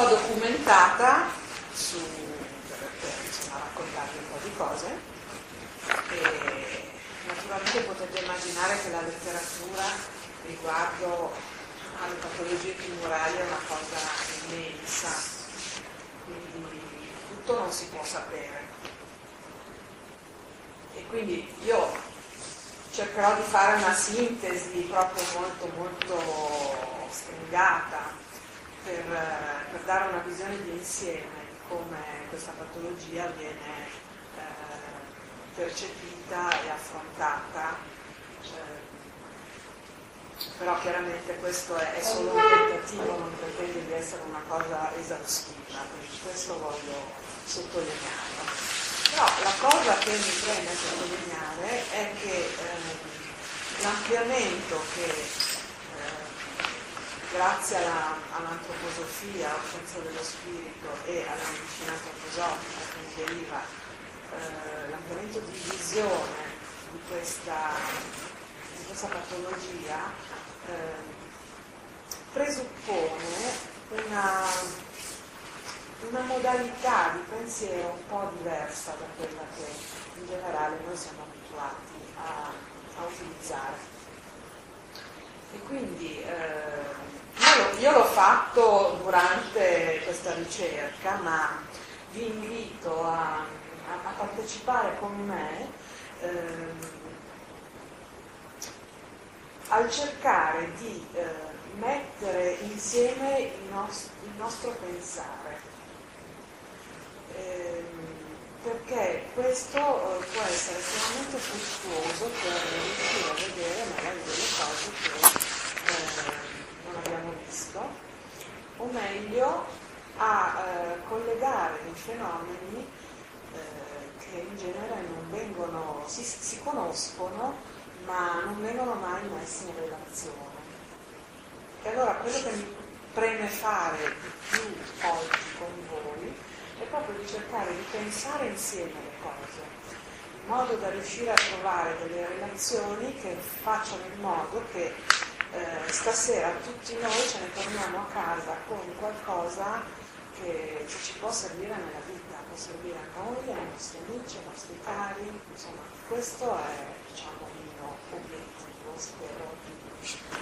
po' documentata su, per insomma, raccontarvi un po' di cose e naturalmente potete immaginare che la letteratura riguardo alle patologie tumorali è una cosa immensa, quindi tutto non si può sapere. E quindi io cercherò di fare una sintesi proprio molto molto stringata per, per dare una visione di insieme di come questa patologia viene eh, percepita e affrontata. Eh, però chiaramente questo è, è, solo un tentativo, non pretende di essere una cosa esaustiva, questo voglio sottolinearlo. Però la cosa che mi preme sottolineare è che eh, l'ampliamento che grazie alla, all'antroposofia, al senso dello spirito e alla medicina antroposofica che ne deriva eh, l'ampliamento di visione di questa, di questa patologia eh, presuppone una una modalità di pensiero un po' diversa da quella che in generale noi siamo abituati a, a utilizzare. E quindi eh, io, io, l'ho fatto durante questa ricerca, ma vi invito a, a, partecipare con me eh, al cercare di eh, mettere insieme il, nost- il nostro pensare. Ehm, perché questo eh, può essere estremamente fruttuoso per riuscire a vedere magari delle cose che eh, non abbiamo visto, o meglio a eh, collegare dei fenomeni eh, che in genere non vengono, si, si conoscono ma non vengono mai messi in relazione. E allora quello che mi preme fare di più oggi con voi è proprio di cercare di pensare insieme le cose, in modo da riuscire a trovare delle relazioni che facciano in modo che stasera tutti noi ce ne torniamo a casa con qualcosa che, ci può servire nella vita, può servire a noi, ai nostri amici, ai nostri cari, insomma questo è diciamo, il mio obiettivo, spero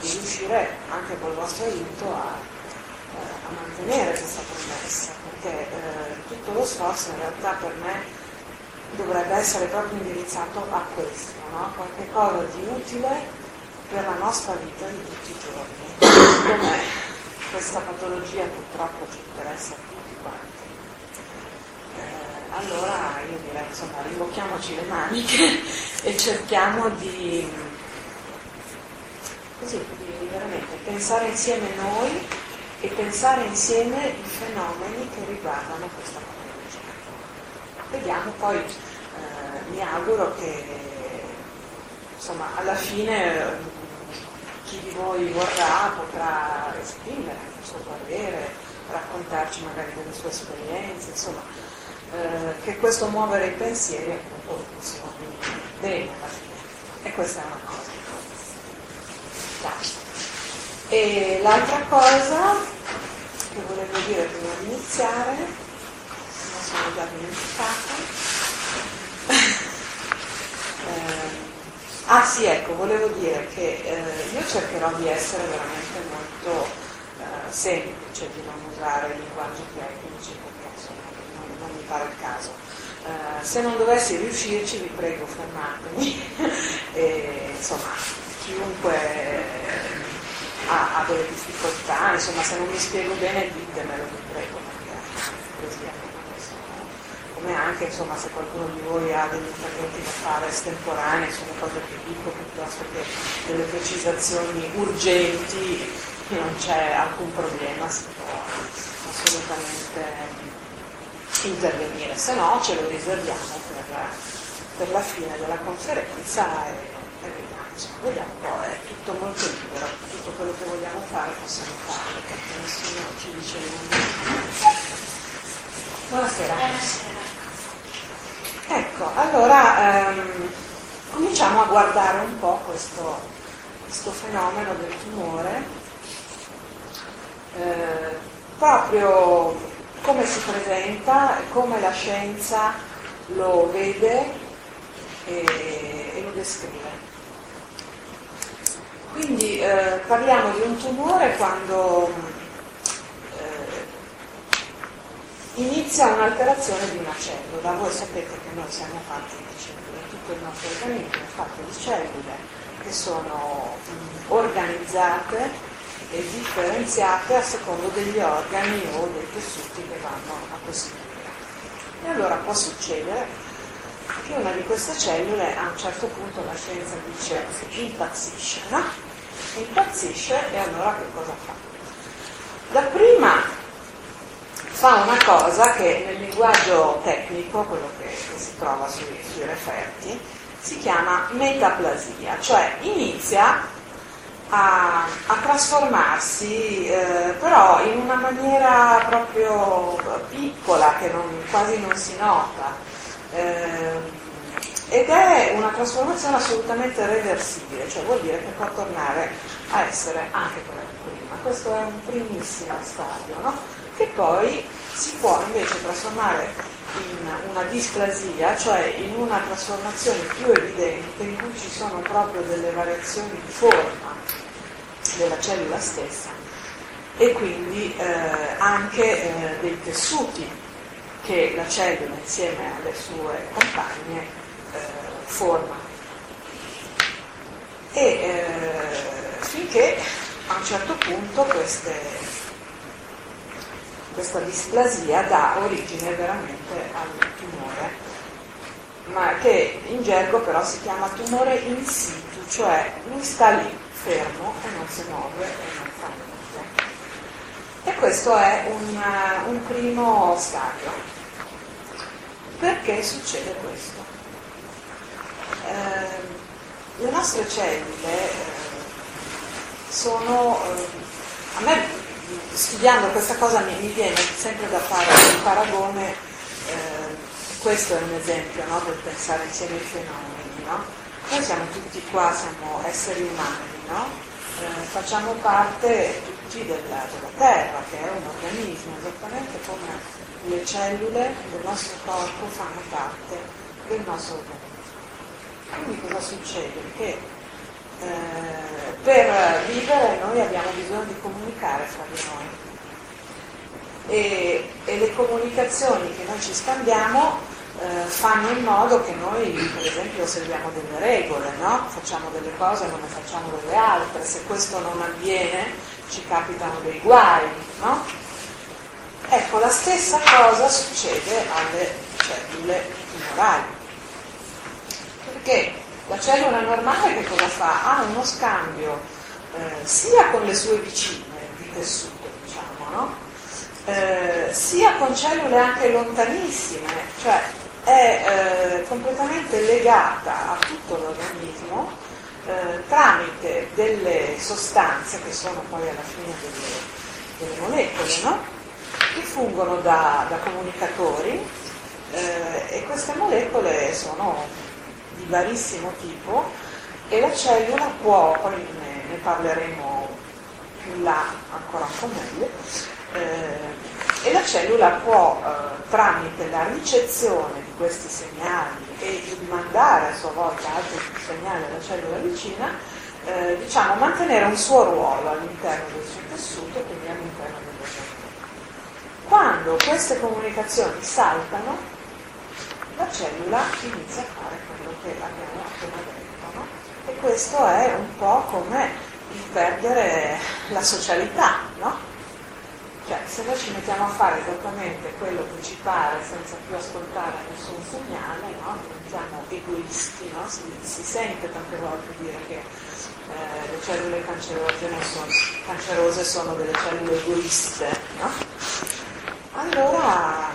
di, riuscire anche col vostro aiuto a a mantenere questa promessa, perché eh, tutto lo sforzo in realtà per me dovrebbe essere proprio indirizzato a questo, no? qualche cosa di utile per la nostra vita di tutti i giorni, come questa patologia purtroppo ci interessa tutti quanti. Eh, allora io direi insomma rimbocchiamoci le maniche e cerchiamo di, così, di veramente pensare insieme noi e pensare insieme i fenomeni che riguardano questa patologia. Vediamo poi, eh, mi auguro che insomma, alla fine chi di voi vorrà potrà esprimere il suo parere, raccontarci magari delle sue esperienze, insomma, eh, che questo muovere i pensieri appunto funzioni bene alla fine. E questa è una cosa. E l'altra cosa che volevo dire prima di iniziare, me sono già dimenticata. eh, ah sì, ecco, volevo dire che eh, io cercherò di essere veramente molto eh, semplice, di non usare linguaggi tecnici perché insomma non, non mi pare il caso. Uh, se non dovessi riuscirci vi prego fermatemi e insomma chiunque ha, ha, delle difficoltà, insomma se non mi spiego bene ditemelo, vi prego, perché così è come anche insomma se qualcuno di voi ha degli interventi da fare estemporanei sulle cose che dico piuttosto che delle precisazioni urgenti non c'è alcun problema, si può assolutamente intervenire, se no ce lo riserviamo per, per la fine della conferenza e insomma, vediamo un po', è tutto molto libero, tutto quello che vogliamo fare possiamo fare, perché nessuno ci dice nulla. Buonasera. Buonasera. Ecco, allora ehm, cominciamo a guardare un po' questo, questo fenomeno del tumore eh, proprio come si presenta, come la scienza lo vede e, e lo descrive. Quindi eh, parliamo di un tumore quando eh, inizia un'alterazione di una cellula. Voi sapete che noi siamo fatti di cellule, tutto il nostro organismo è fatto di cellule che sono mh, organizzate e differenziate a secondo degli organi o dei tessuti che vanno a costituire. E allora può succedere che una di queste cellule a un certo punto la scienza dice impazzisce, no? Impazzisce e allora che cosa fa? Dapprima fa una cosa che nel linguaggio tecnico, quello che, si trova sui, sui referti, si chiama metaplasia, cioè inizia a, a trasformarsi, eh, però in una maniera proprio piccola, che non, quasi non si nota. Eh, ed è una trasformazione assolutamente reversibile, cioè vuol dire che può tornare a essere anche di prima. Questo è un primissimo stadio, no? Che poi si può invece trasformare in una displasia, cioè in una trasformazione più evidente in cui ci sono proprio delle variazioni di forma della cellula stessa e quindi eh, anche eh, dei tessuti che la cellula insieme alle sue compagne eh, forma. E eh, finché a un certo punto queste, questa displasia dà origine veramente al tumore, ma che in gergo però si chiama tumore in situ, cioè lui sta lì fermo e non si muove e non fa niente. E questo è un, uh, un primo stadio. Perché succede questo? Eh, le nostre cellule eh, sono, eh, a me studiando questa cosa mi, mi, viene sempre da fare un paragone, eh, questo è un esempio no, per pensare insieme ai fenomeni. No? Noi siamo tutti qua, siamo esseri umani, no? eh, facciamo parte tutti della, della, Terra, che è un organismo, esattamente come le cellule del nostro corpo fanno parte del nostro organismo. Quindi cosa succede? Che eh, per vivere noi abbiamo bisogno di comunicare fra di noi e, e le comunicazioni che noi ci scambiamo eh, fanno in modo che noi, per esempio, seguiamo delle regole, no? facciamo delle cose e non ne facciamo delle altre, se questo non avviene ci capitano dei guai. No? Ecco, la stessa cosa succede alle cellule tumorali, perché la cellula normale che cosa fa? Ha uno scambio eh, sia con le sue vicine di tessuto, diciamo, no? eh, sia con cellule anche lontanissime, cioè è eh, completamente legata a tutto l'organismo eh, tramite delle sostanze che sono poi alla fine delle, delle molecole, no? che fungono da, da comunicatori eh, e queste molecole sono di varissimo tipo e la cellula può, poi ne, ne parleremo più là ancora un po' meglio, eh, e la cellula può, eh, tramite la ricezione di questi segnali e il mandare a sua volta altri segnali alla cellula vicina, eh, diciamo, mantenere un suo ruolo all'interno del suo tessuto, quindi all'interno dello tessuto. Quando queste comunicazioni saltano, la cellula inizia a fare quello che abbiamo appena detto. No? E questo è un po' come il perdere la socialità, no? Cioè, se noi ci mettiamo a fare esattamente quello che ci pare senza più ascoltare nessun segnale, no? diventiamo egoisti, no? si, si, sente tante volte dire che eh, le cellule cancerose sono, cancerose sono delle cellule egoiste. No? Allora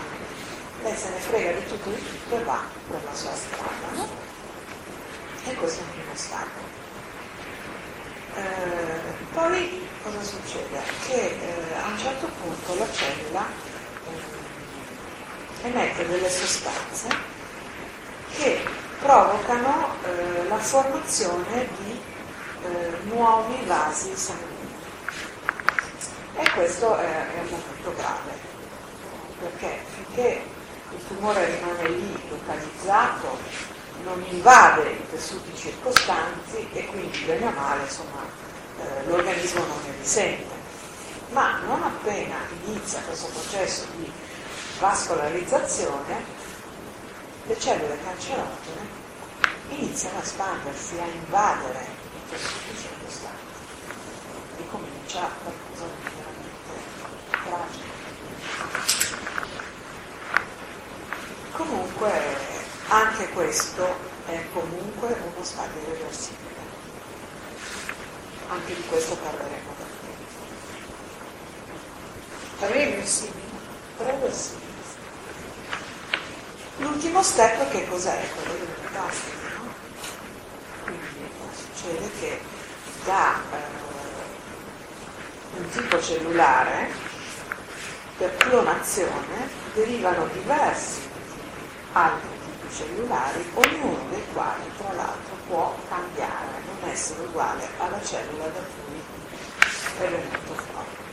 se ne frega di tutto di tutto e va per la sua strada. E questo è un primo stato. Eh, poi cosa succede? Che eh, a un certo punto la cellula eh, emette delle sostanze che provocano eh, la formazione di eh, nuovi vasi sanguigni. E questo è, è momento grave, perché finché il tumore rimane lì localizzato, non invade i tessuti circostanti e quindi bene o male insomma, eh, l'organismo non ne risente. Ma non appena inizia questo processo di vascolarizzazione, le cellule cancerogene iniziano a espandersi, a invadere i tessuti circostanti e comincia qualcosa di veramente tragico. Comunque anche questo è comunque uno stadio irreversibile. Anche di questo parleremo dopo. Reversibile. Reversibile. L'ultimo step che cos'è? Quello delle metastasi, no? Quindi succede che da eh, un tipo cellulare per clonazione derivano diversi altri tipi cellulari, ognuno dei quali tra l'altro può cambiare, non essere uguale alla cellula da cui è venuto fuori.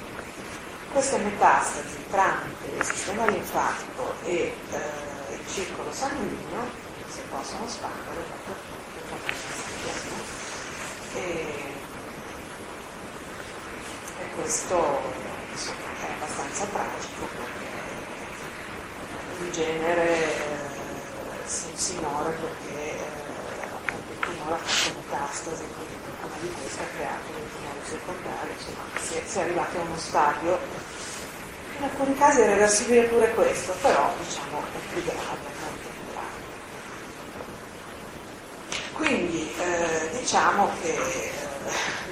Queste metastasi tramite il sistema linfatico e eh, il circolo sanguigno si possono spandere dappertutto e, questo insomma, è abbastanza tragico perché in genere si, si ignora perché eh, tumore ha fatto metastasi quindi di queste ha creato dei tumori secondari insomma si è, si è arrivati a uno stadio in alcuni casi è reversibile pure questo, però diciamo è più grave, molto più grave. Quindi eh, diciamo che eh,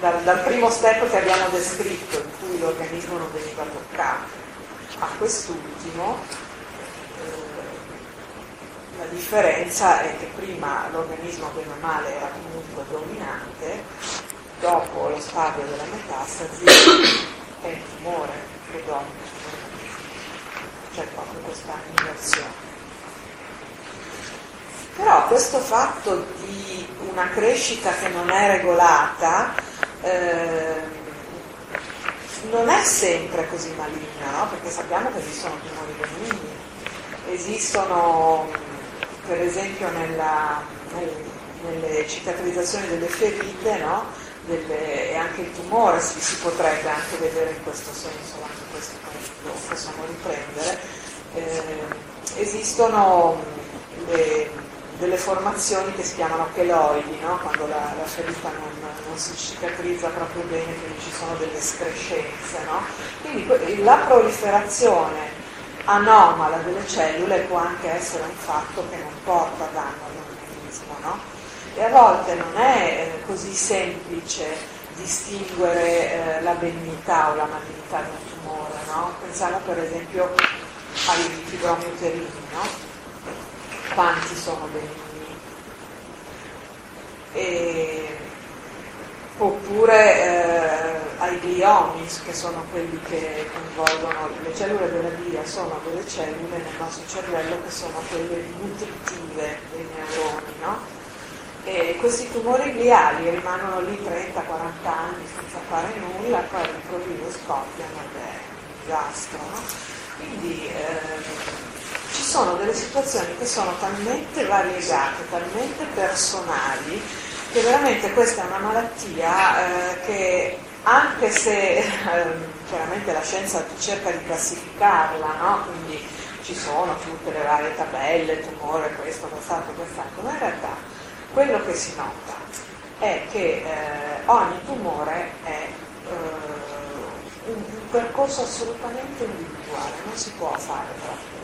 dal, dal, primo step che abbiamo descritto, in cui l'organismo non veniva toccato, a quest'ultimo, differenza è che prima l'organismo bene male era comunque dominante, dopo lo stadio della metastasi è il tumore che domina c'è proprio questa inversione. Però questo fatto di una crescita che non è regolata eh, non è sempre così maligna, no? perché sappiamo che esistono tumori benigni, esistono per esempio nella, nel, nelle cicatrizzazioni delle ferite no? delle, e anche il tumore si, si potrebbe anche vedere in questo senso, anche questo lo possiamo riprendere, eh, esistono le, delle formazioni che si chiamano cheloidi, no? quando la, la ferita non, non, si cicatrizza proprio bene, quindi ci sono delle escrescenze. No? Quindi la proliferazione anomala delle cellule può anche essere un fatto che non porta danno all'organismo. No? E a volte non è eh, così semplice distinguere eh, la benignità o la malignità di un tumore, no? Pensiamo per esempio ai fibromi uterini, no? Quanti sono benigni? E, oppure eh, ai gliomi, che sono quelli che coinvolgono le cellule della glia, sono delle cellule nel nostro cervello che sono quelle nutritive dei neuroni, no? E questi tumori gliali rimangono lì 30-40 anni senza fare nulla, poi all'improvviso scoppiano ed è un disastro. No? Quindi eh, ci sono delle situazioni che sono talmente variegate, talmente personali, che veramente questa è una malattia eh, che anche se eh, chiaramente la scienza cerca di classificarla, no? quindi ci sono tutte le varie tabelle, tumore, questo, quest'altro, quest'altro, ma in realtà quello che si nota è che eh, ogni tumore è eh, un, un, percorso assolutamente individuale, non si può fare troppe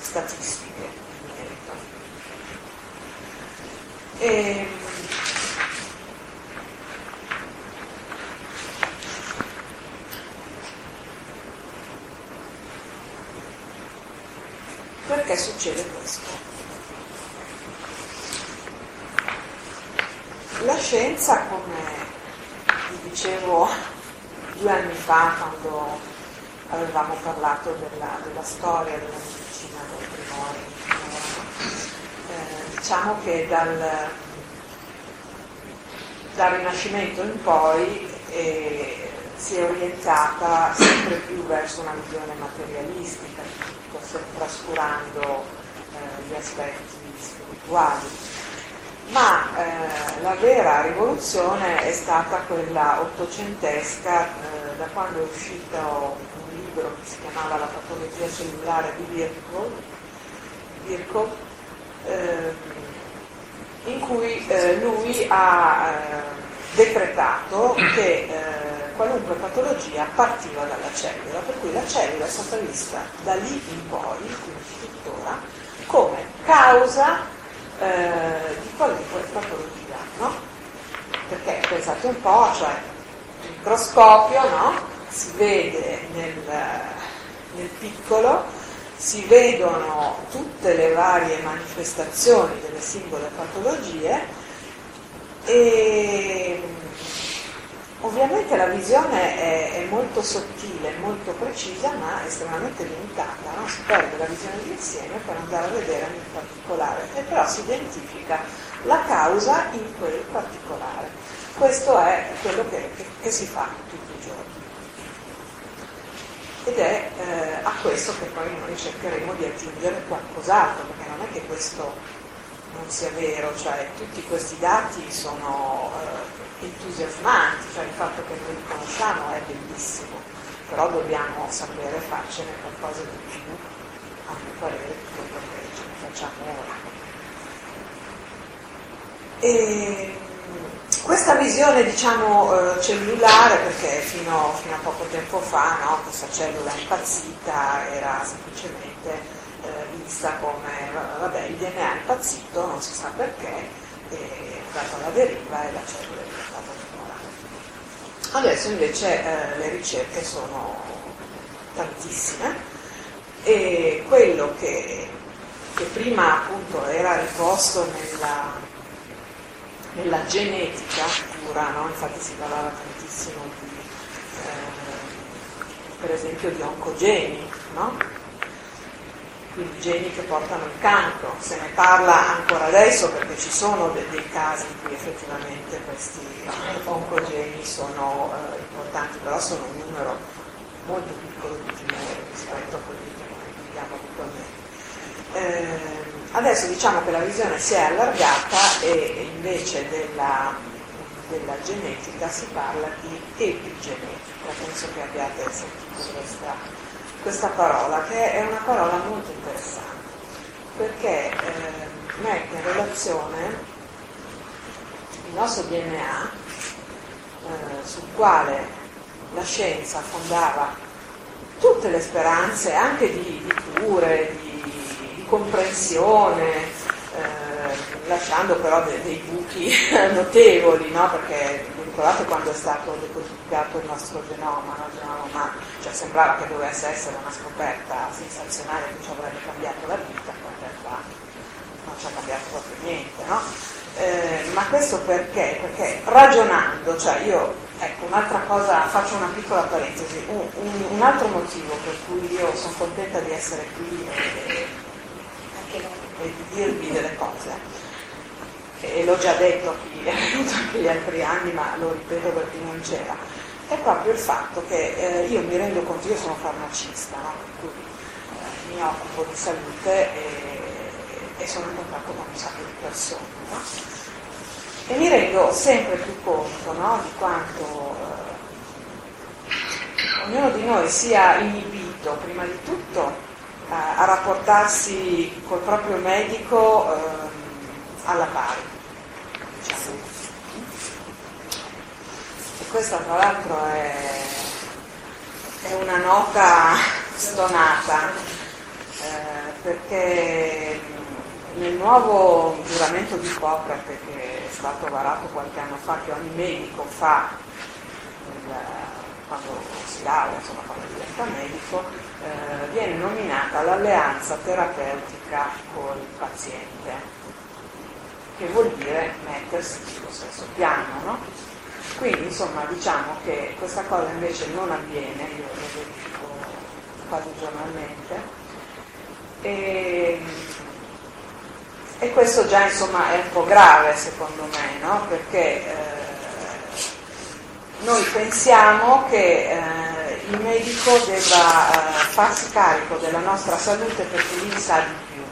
statistiche in merito. E, perché succede questo? La scienza, come vi dicevo due anni fa quando avevamo parlato della, della storia della medicina del primo eh, diciamo che dal, dal Rinascimento in poi eh, si è orientata sempre più verso una visione materialistica, trascurando eh, gli aspetti spirituali. Ma eh, la vera rivoluzione è stata quella ottocentesca, eh, da quando è uscito un libro che si chiamava La patologia cellulare di Virchow, Virchow eh, in cui eh, lui ha eh, decretato che eh, qualunque patologia partiva dalla cellula, per cui la cellula è stata vista da lì in poi, quindi tuttora, come causa eh, di qualunque patologia, no? Perché pensate un po', cioè il microscopio no? si vede nel, nel piccolo, si vedono tutte le varie manifestazioni delle singole patologie e ovviamente la visione è, è, molto sottile, molto precisa, ma estremamente limitata, no? si perde la visione d'insieme per andare a vedere nel particolare, e però si identifica la causa in quel particolare. Questo è quello che, che, che si fa tutti i giorni. Ed è eh, a questo che poi noi cercheremo di aggiungere qualcos'altro, perché non è che questo non sia vero, cioè tutti questi dati sono eh, entusiasmanti, cioè il fatto che noi li conosciamo è bellissimo, però dobbiamo sapere farcene qualcosa di più, a mio parere, di quello che ce ne facciamo ora. E questa visione diciamo eh, cellulare, perché fino, fino, a poco tempo fa no, questa cellula impazzita era semplicemente eh, vista come, vabbè, il DNA è impazzito, non si sa perché, è dato alla deriva e la cellula è diventata tumorale. Adesso invece eh, le ricerche sono tantissime e quello che, che prima appunto era riposto nella, nella genetica pura, no? infatti si parlava tantissimo di, eh, per esempio di oncogeni, no? Quindi geni che portano il cancro. Se ne parla ancora adesso perché ci sono de- dei casi in cui effettivamente questi oncogeni sono eh, importanti, però sono un numero molto piccolo di tumori rispetto a quelli che noi vediamo attualmente. Eh, adesso diciamo che la visione si è allargata e invece della, della genetica si parla di epigenetica, penso che abbiate sentito questa questa parola, che è una parola molto interessante, perché eh, mette in relazione il nostro DNA, eh, sul quale la scienza fondava tutte le speranze, anche di, di cure, di, di comprensione, lasciando però de, dei buchi notevoli, no? perché ricordate quando è stato decodificato il nostro genoma, no? genoma umano, cioè sembrava che dovesse essere una scoperta sensazionale che ci avrebbe cambiato la vita, poi in realtà non ci ha cambiato proprio niente, no? eh, ma questo perché? Perché ragionando, cioè io, ecco, un'altra cosa, faccio una piccola parentesi, un, un, un altro motivo per cui io sono contenta di essere qui e, e, e di dirvi delle cose e l'ho già detto a chi è venuto anche gli altri anni, ma lo ripeto per chi non c'era, è proprio il fatto che eh, io mi rendo conto, io sono farmacista, no? per eh, mi occupo di salute e, e, sono in contatto con un sacco di persone. No? E mi rendo sempre più conto no? di quanto eh, ognuno di noi sia inibito, prima di tutto, eh, a rapportarsi col proprio medico ehm, alla pari questa tra l'altro è, è una nota stonata eh, perché nel nuovo giuramento di Ippocrate che è stato varato qualche anno fa, che ogni medico fa nel, quando si laurea, insomma quando diventa medico, eh, viene nominata l'alleanza terapeutica col paziente, che vuol dire mettersi sullo stesso piano, no? Quindi insomma diciamo che questa cosa invece non avviene, io lo verifico quasi giornalmente. E, e, questo già insomma è un po' grave secondo me, no? perché eh, noi pensiamo che eh, il medico debba eh, farsi carico della nostra salute perché lui sa di più